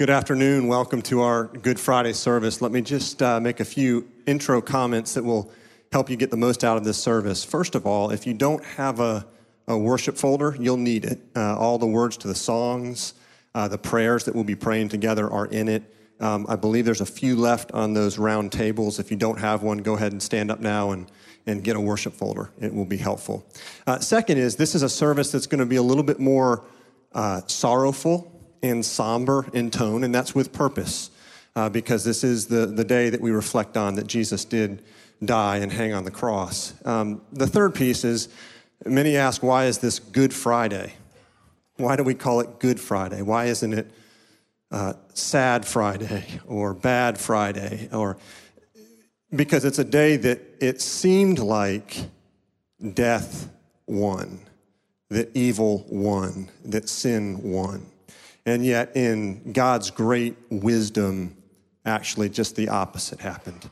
Good afternoon. Welcome to our Good Friday service. Let me just uh, make a few intro comments that will help you get the most out of this service. First of all, if you don't have a, a worship folder, you'll need it. Uh, all the words to the songs, uh, the prayers that we'll be praying together are in it. Um, I believe there's a few left on those round tables. If you don't have one, go ahead and stand up now and, and get a worship folder. It will be helpful. Uh, second is this is a service that's going to be a little bit more uh, sorrowful and somber in tone, and that's with purpose, uh, because this is the, the day that we reflect on that Jesus did die and hang on the cross. Um, the third piece is many ask, why is this Good Friday? Why do we call it Good Friday? Why isn't it uh, Sad Friday or Bad Friday? Or because it's a day that it seemed like death won, that evil won, that sin won. And yet, in God's great wisdom, actually, just the opposite happened.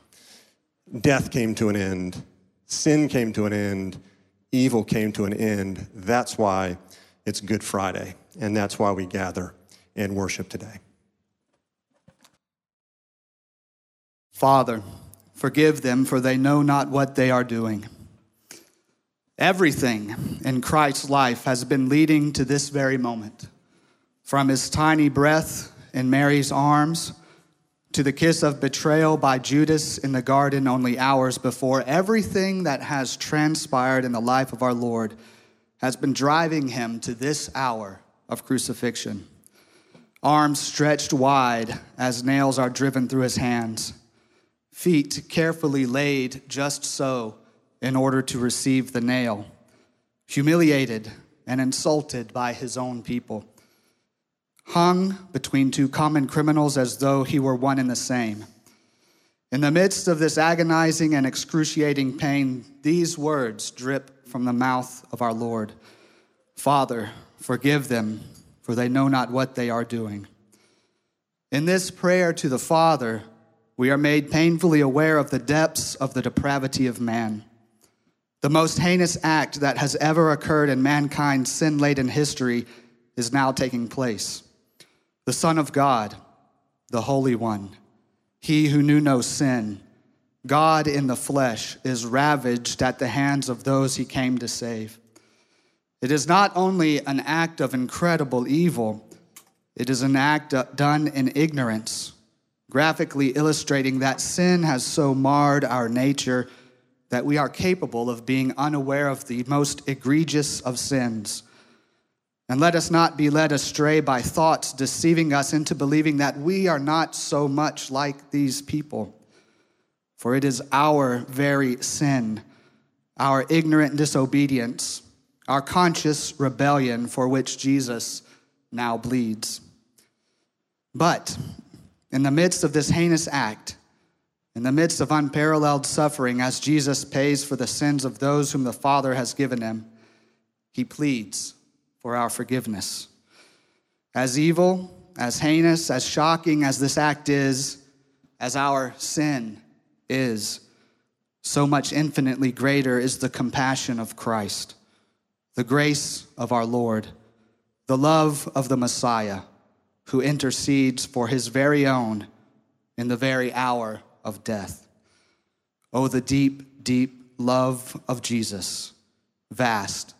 Death came to an end, sin came to an end, evil came to an end. That's why it's Good Friday, and that's why we gather and worship today. Father, forgive them, for they know not what they are doing. Everything in Christ's life has been leading to this very moment. From his tiny breath in Mary's arms to the kiss of betrayal by Judas in the garden only hours before, everything that has transpired in the life of our Lord has been driving him to this hour of crucifixion. Arms stretched wide as nails are driven through his hands, feet carefully laid just so in order to receive the nail, humiliated and insulted by his own people hung between two common criminals as though he were one and the same. In the midst of this agonizing and excruciating pain, these words drip from the mouth of our Lord Father, forgive them, for they know not what they are doing. In this prayer to the Father, we are made painfully aware of the depths of the depravity of man. The most heinous act that has ever occurred in mankind's sin laden history is now taking place the Son of God, the Holy One, he who knew no sin, God in the flesh, is ravaged at the hands of those he came to save. It is not only an act of incredible evil, it is an act done in ignorance, graphically illustrating that sin has so marred our nature that we are capable of being unaware of the most egregious of sins and let us not be led astray by thoughts deceiving us into believing that we are not so much like these people. For it is our very sin, our ignorant disobedience, our conscious rebellion for which Jesus now bleeds. But in the midst of this heinous act, in the midst of unparalleled suffering, as Jesus pays for the sins of those whom the Father has given him, he pleads for our forgiveness. As evil, as heinous, as shocking as this act is, as our sin is, so much infinitely greater is the compassion of Christ, the grace of our Lord, the love of the Messiah who intercedes for his very own in the very hour of death. Oh, the deep, deep love of Jesus, vast,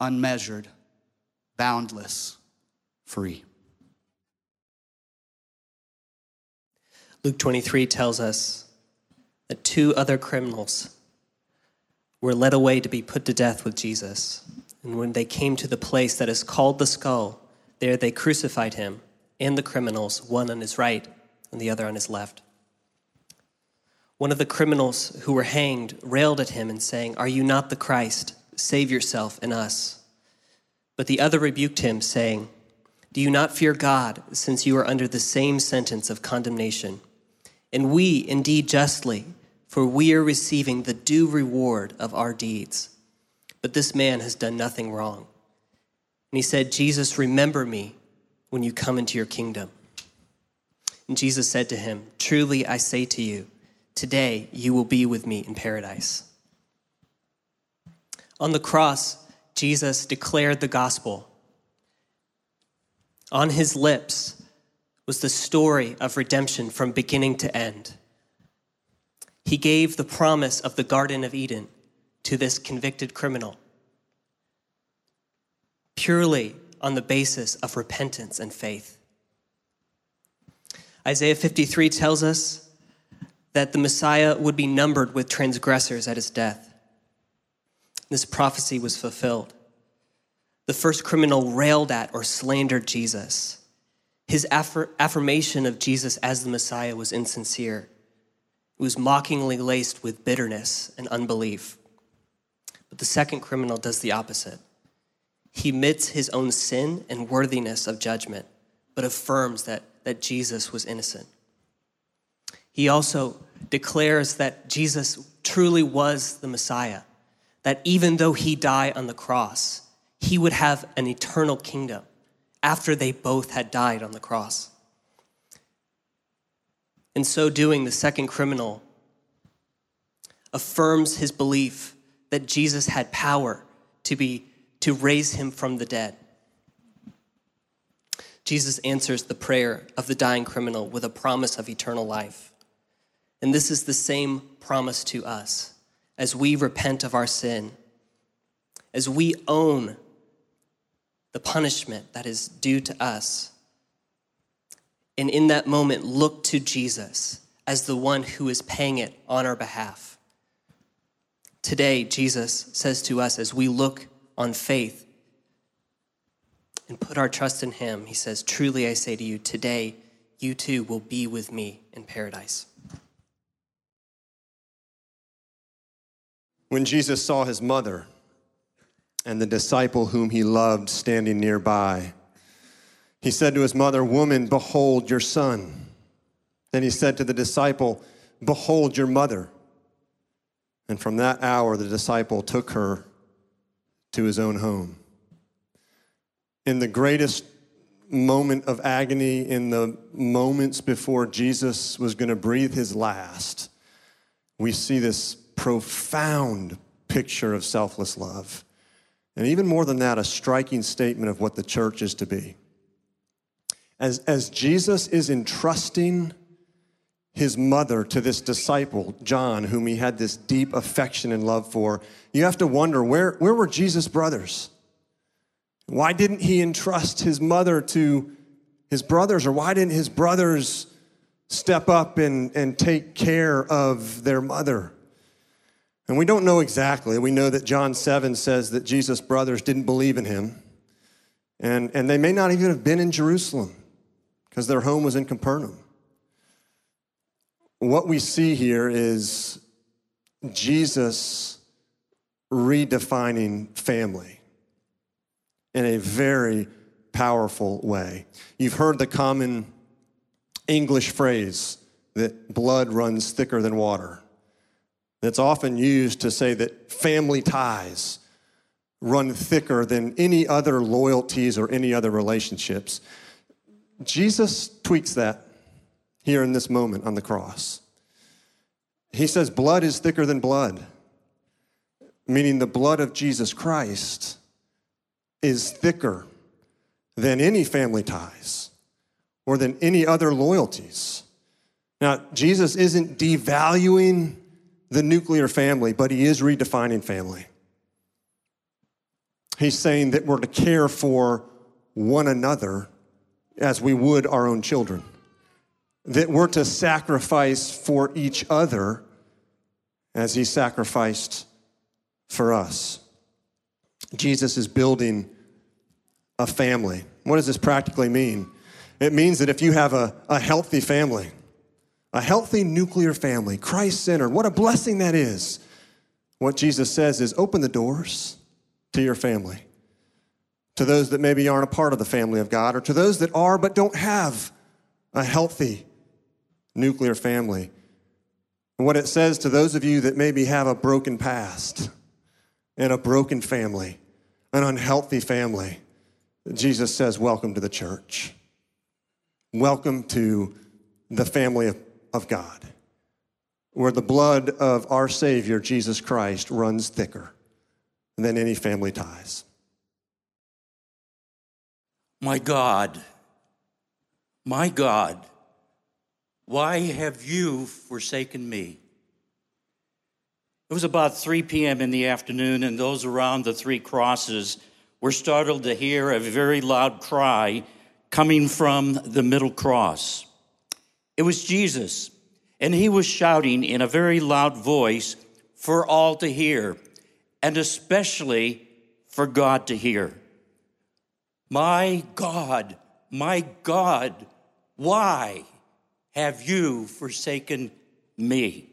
unmeasured, boundless, free. Luke 23 tells us that two other criminals were led away to be put to death with Jesus. And when they came to the place that is called the skull, there they crucified him and the criminals, one on his right and the other on his left. One of the criminals who were hanged railed at him and saying, Are you not the Christ? Save yourself and us. But the other rebuked him, saying, Do you not fear God, since you are under the same sentence of condemnation? And we indeed justly, for we are receiving the due reward of our deeds. But this man has done nothing wrong. And he said, Jesus, remember me when you come into your kingdom. And Jesus said to him, Truly I say to you, today you will be with me in paradise. On the cross, Jesus declared the gospel. On his lips was the story of redemption from beginning to end. He gave the promise of the Garden of Eden to this convicted criminal purely on the basis of repentance and faith. Isaiah 53 tells us that the Messiah would be numbered with transgressors at his death. This prophecy was fulfilled. The first criminal railed at or slandered Jesus. His affir- affirmation of Jesus as the Messiah was insincere. It was mockingly laced with bitterness and unbelief. But the second criminal does the opposite. He admits his own sin and worthiness of judgment, but affirms that, that Jesus was innocent. He also declares that Jesus truly was the Messiah, that even though he died on the cross, he would have an eternal kingdom after they both had died on the cross. In so doing, the second criminal affirms his belief that Jesus had power to be to raise him from the dead. Jesus answers the prayer of the dying criminal with a promise of eternal life. And this is the same promise to us as we repent of our sin, as we own the punishment that is due to us. And in that moment, look to Jesus as the one who is paying it on our behalf. Today, Jesus says to us as we look on faith and put our trust in Him, He says, Truly I say to you, today you too will be with me in paradise. When Jesus saw his mother and the disciple whom he loved standing nearby, he said to his mother, Woman, behold your son. Then he said to the disciple, Behold your mother. And from that hour, the disciple took her to his own home. In the greatest moment of agony, in the moments before Jesus was going to breathe his last, we see this profound picture of selfless love. And even more than that, a striking statement of what the church is to be. As, as Jesus is entrusting his mother to this disciple, John, whom he had this deep affection and love for, you have to wonder where, where were Jesus' brothers? Why didn't he entrust his mother to his brothers, or why didn't his brothers step up and, and take care of their mother? And we don't know exactly. We know that John 7 says that Jesus' brothers didn't believe in him. And, and they may not even have been in Jerusalem because their home was in Capernaum. What we see here is Jesus redefining family in a very powerful way. You've heard the common English phrase that blood runs thicker than water. That's often used to say that family ties run thicker than any other loyalties or any other relationships. Jesus tweaks that here in this moment on the cross. He says, Blood is thicker than blood, meaning the blood of Jesus Christ is thicker than any family ties or than any other loyalties. Now, Jesus isn't devaluing the nuclear family, but he is redefining family. He's saying that we're to care for one another as we would our own children, that we're to sacrifice for each other as he sacrificed for us. Jesus is building a family. What does this practically mean? It means that if you have a, a healthy family, a healthy nuclear family, Christ centered. What a blessing that is. What Jesus says is open the doors to your family, to those that maybe aren't a part of the family of God, or to those that are but don't have a healthy nuclear family. And what it says to those of you that maybe have a broken past and a broken family, an unhealthy family, Jesus says, Welcome to the church. Welcome to the family of of God, where the blood of our Savior, Jesus Christ, runs thicker than any family ties. My God, My God, why have you forsaken me? It was about 3 p.m. in the afternoon, and those around the three crosses were startled to hear a very loud cry coming from the middle cross. It was Jesus, and he was shouting in a very loud voice for all to hear, and especially for God to hear. My God, my God, why have you forsaken me?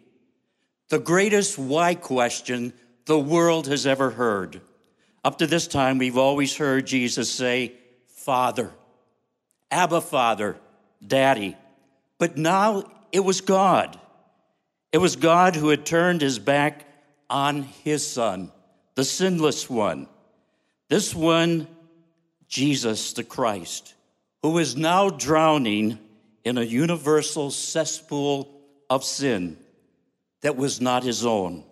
The greatest why question the world has ever heard. Up to this time, we've always heard Jesus say, Father, Abba, Father, Daddy. But now it was God. It was God who had turned his back on his Son, the sinless one. This one, Jesus the Christ, who is now drowning in a universal cesspool of sin that was not his own,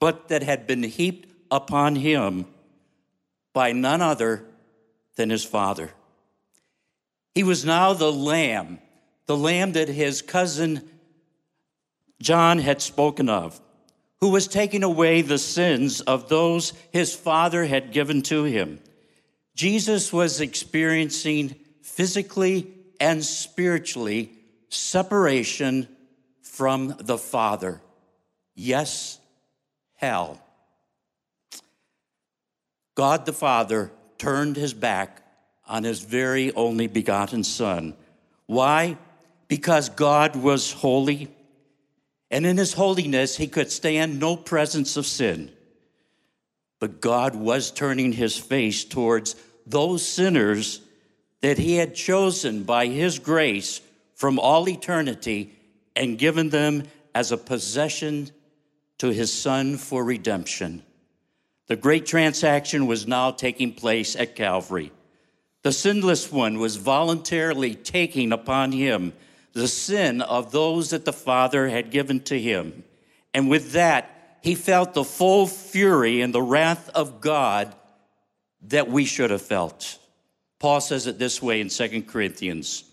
but that had been heaped upon him by none other than his Father. He was now the Lamb, the Lamb that his cousin John had spoken of, who was taking away the sins of those his Father had given to him. Jesus was experiencing physically and spiritually separation from the Father. Yes, hell. God the Father turned his back on his very only begotten Son. Why? Because God was holy, and in his holiness, he could stand no presence of sin. But God was turning his face towards those sinners that he had chosen by his grace from all eternity and given them as a possession to his son for redemption. The great transaction was now taking place at Calvary. The sinless one was voluntarily taking upon him the sin of those that the Father had given to him. And with that, he felt the full fury and the wrath of God that we should have felt. Paul says it this way in 2 Corinthians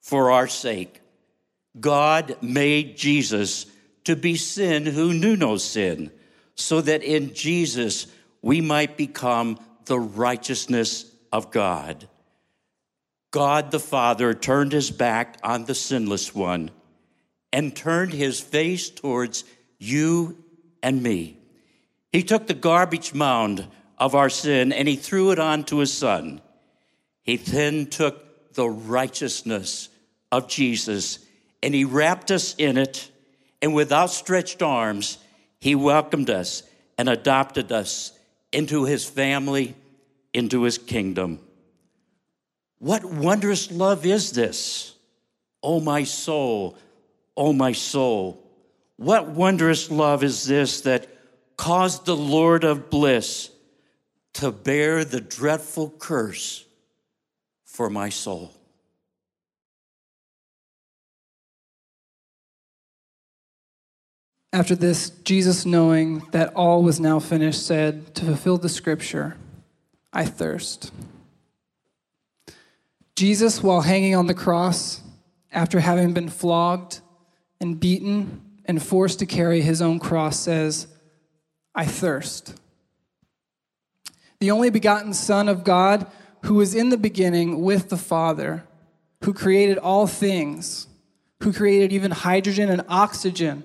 For our sake, God made Jesus to be sin who knew no sin, so that in Jesus we might become the righteousness of God. God the Father turned his back on the sinless one and turned his face towards you and me. He took the garbage mound of our sin and he threw it onto his son. He then took the righteousness of Jesus and he wrapped us in it, and with outstretched arms, he welcomed us and adopted us into his family, into his kingdom. What wondrous love is this? Oh, my soul, oh, my soul. What wondrous love is this that caused the Lord of bliss to bear the dreadful curse for my soul. After this, Jesus, knowing that all was now finished, said, To fulfill the scripture, I thirst. Jesus, while hanging on the cross, after having been flogged and beaten and forced to carry his own cross, says, I thirst. The only begotten Son of God who was in the beginning with the Father, who created all things, who created even hydrogen and oxygen,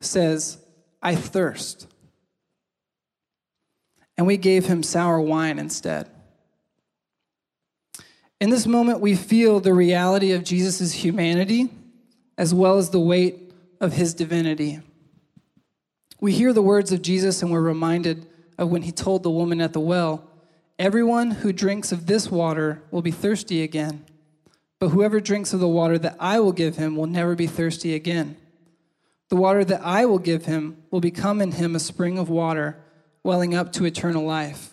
says, I thirst. And we gave him sour wine instead. In this moment, we feel the reality of Jesus' humanity as well as the weight of his divinity. We hear the words of Jesus and we're reminded of when he told the woman at the well, Everyone who drinks of this water will be thirsty again, but whoever drinks of the water that I will give him will never be thirsty again. The water that I will give him will become in him a spring of water welling up to eternal life.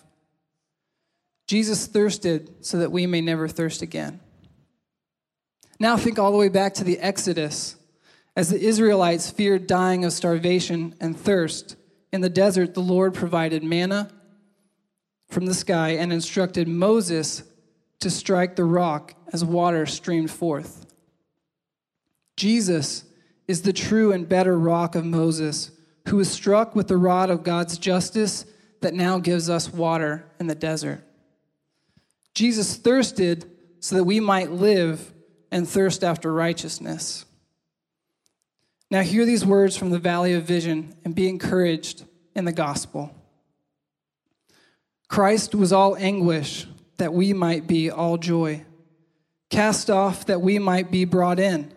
Jesus thirsted so that we may never thirst again. Now think all the way back to the Exodus. As the Israelites feared dying of starvation and thirst, in the desert the Lord provided manna from the sky and instructed Moses to strike the rock as water streamed forth. Jesus is the true and better rock of Moses, who was struck with the rod of God's justice that now gives us water in the desert. Jesus thirsted so that we might live and thirst after righteousness. Now, hear these words from the Valley of Vision and be encouraged in the gospel. Christ was all anguish that we might be all joy, cast off that we might be brought in,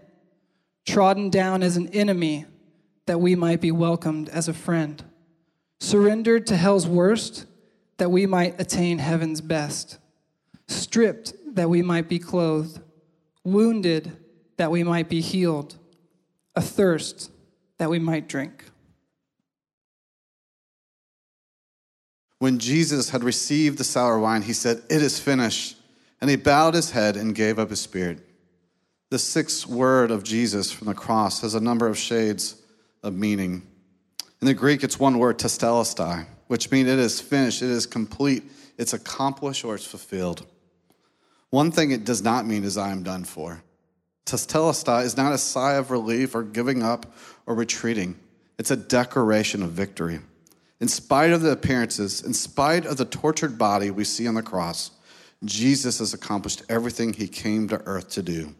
trodden down as an enemy that we might be welcomed as a friend, surrendered to hell's worst that we might attain heaven's best, stripped that we might be clothed, wounded that we might be healed, athirst that we might drink. When Jesus had received the sour wine, he said, It is finished. And he bowed his head and gave up his spirit. The sixth word of Jesus from the cross has a number of shades of meaning. In the Greek, it's one word, tetelestai, which means it is finished, it is complete, it's accomplished, or it's fulfilled. One thing it does not mean is I am done for. Tetelestai is not a sigh of relief or giving up or retreating. It's a declaration of victory. In spite of the appearances, in spite of the tortured body we see on the cross, Jesus has accomplished everything he came to earth to do.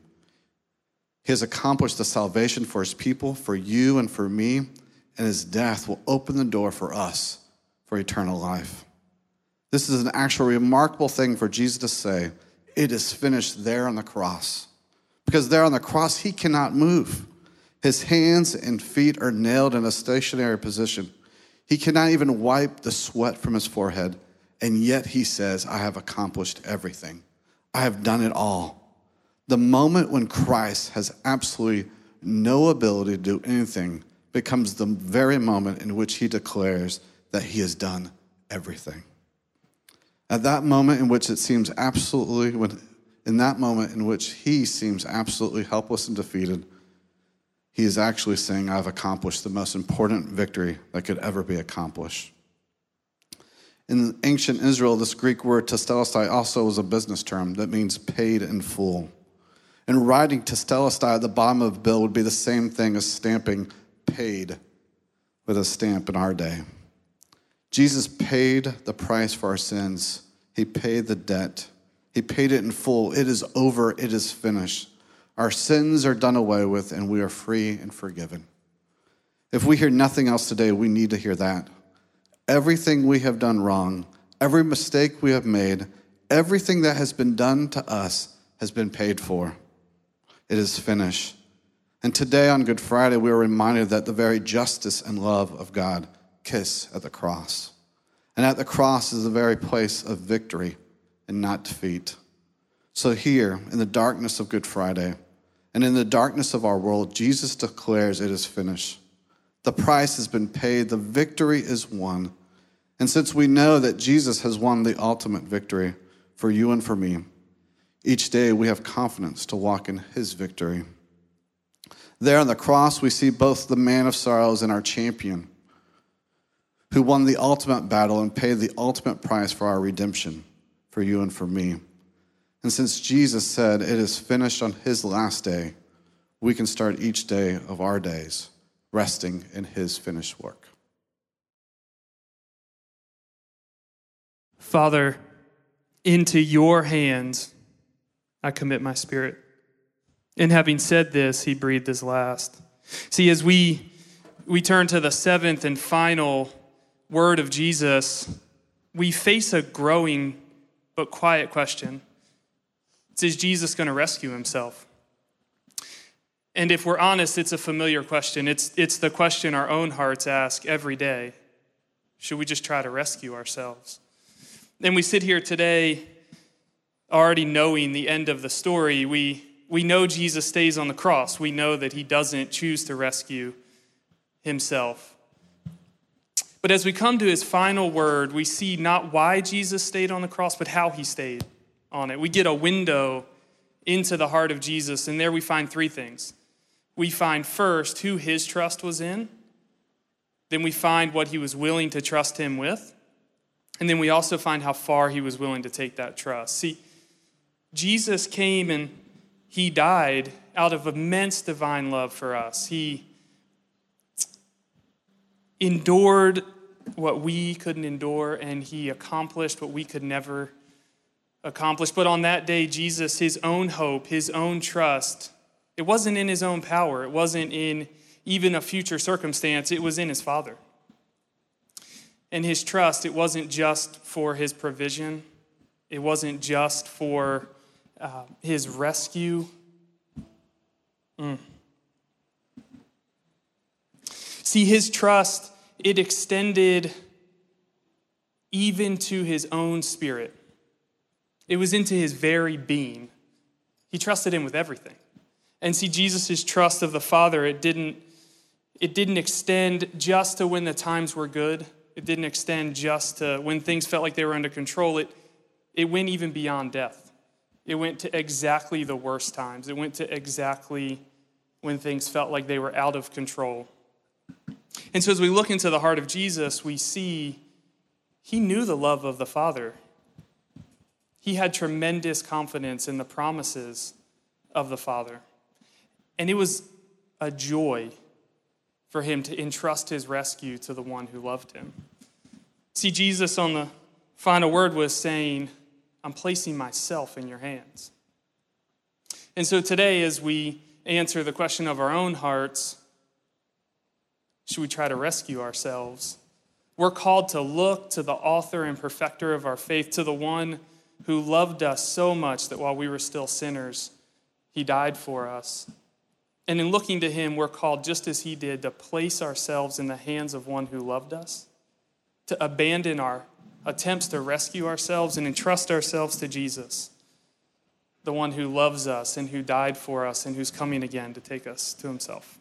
He has accomplished the salvation for his people, for you and for me, and his death will open the door for us for eternal life. This is an actual remarkable thing for Jesus to say. It is finished there on the cross. Because there on the cross, he cannot move. His hands and feet are nailed in a stationary position. He cannot even wipe the sweat from his forehead, and yet he says, I have accomplished everything. I have done it all. The moment when Christ has absolutely no ability to do anything becomes the very moment in which he declares that he has done everything. At that moment in which it seems absolutely, when, in that moment in which he seems absolutely helpless and defeated, he is actually saying, I've accomplished the most important victory that could ever be accomplished. In ancient Israel, this Greek word tetelestai also was a business term that means paid in full. And writing tetelestai at the bottom of a bill would be the same thing as stamping paid with a stamp in our day. Jesus paid the price for our sins. He paid the debt. He paid it in full. It is over. It is finished. Our sins are done away with, and we are free and forgiven. If we hear nothing else today, we need to hear that. Everything we have done wrong, every mistake we have made, everything that has been done to us has been paid for. It is finished. And today on Good Friday, we are reminded that the very justice and love of God kiss at the cross. And at the cross is the very place of victory and not defeat. So, here in the darkness of Good Friday, and in the darkness of our world, Jesus declares it is finished. The price has been paid, the victory is won. And since we know that Jesus has won the ultimate victory for you and for me, each day we have confidence to walk in his victory. There on the cross, we see both the man of sorrows and our champion, who won the ultimate battle and paid the ultimate price for our redemption, for you and for me. And since Jesus said it is finished on his last day, we can start each day of our days resting in his finished work. Father, into your hands I commit my spirit. And having said this, he breathed his last. See, as we, we turn to the seventh and final word of Jesus, we face a growing but quiet question is Jesus going to rescue himself? And if we're honest, it's a familiar question. It's, it's the question our own hearts ask every day Should we just try to rescue ourselves? And we sit here today already knowing the end of the story. We, we know Jesus stays on the cross, we know that he doesn't choose to rescue himself. But as we come to his final word, we see not why Jesus stayed on the cross, but how he stayed on it. We get a window into the heart of Jesus, and there we find three things. We find first who his trust was in, then we find what he was willing to trust him with, and then we also find how far he was willing to take that trust. See, Jesus came and he died out of immense divine love for us. He endured what we couldn't endure, and he accomplished what we could never accomplish. But on that day, Jesus, his own hope, his own trust, it wasn't in his own power, it wasn't in even a future circumstance, it was in his Father. And his trust, it wasn't just for his provision, it wasn't just for uh, his rescue. Mm. See, his trust, it extended even to his own spirit. It was into his very being. He trusted him with everything. And see, Jesus' trust of the Father, it didn't, it didn't extend just to when the times were good. It didn't extend just to when things felt like they were under control. It, it went even beyond death. It went to exactly the worst times. It went to exactly when things felt like they were out of control. And so, as we look into the heart of Jesus, we see he knew the love of the Father. He had tremendous confidence in the promises of the Father. And it was a joy for him to entrust his rescue to the one who loved him. See, Jesus on the final word was saying, I'm placing myself in your hands. And so today, as we answer the question of our own hearts, should we try to rescue ourselves? We're called to look to the author and perfecter of our faith, to the one who loved us so much that while we were still sinners, he died for us. And in looking to him, we're called, just as he did, to place ourselves in the hands of one who loved us, to abandon our attempts to rescue ourselves and entrust ourselves to Jesus, the one who loves us and who died for us and who's coming again to take us to himself.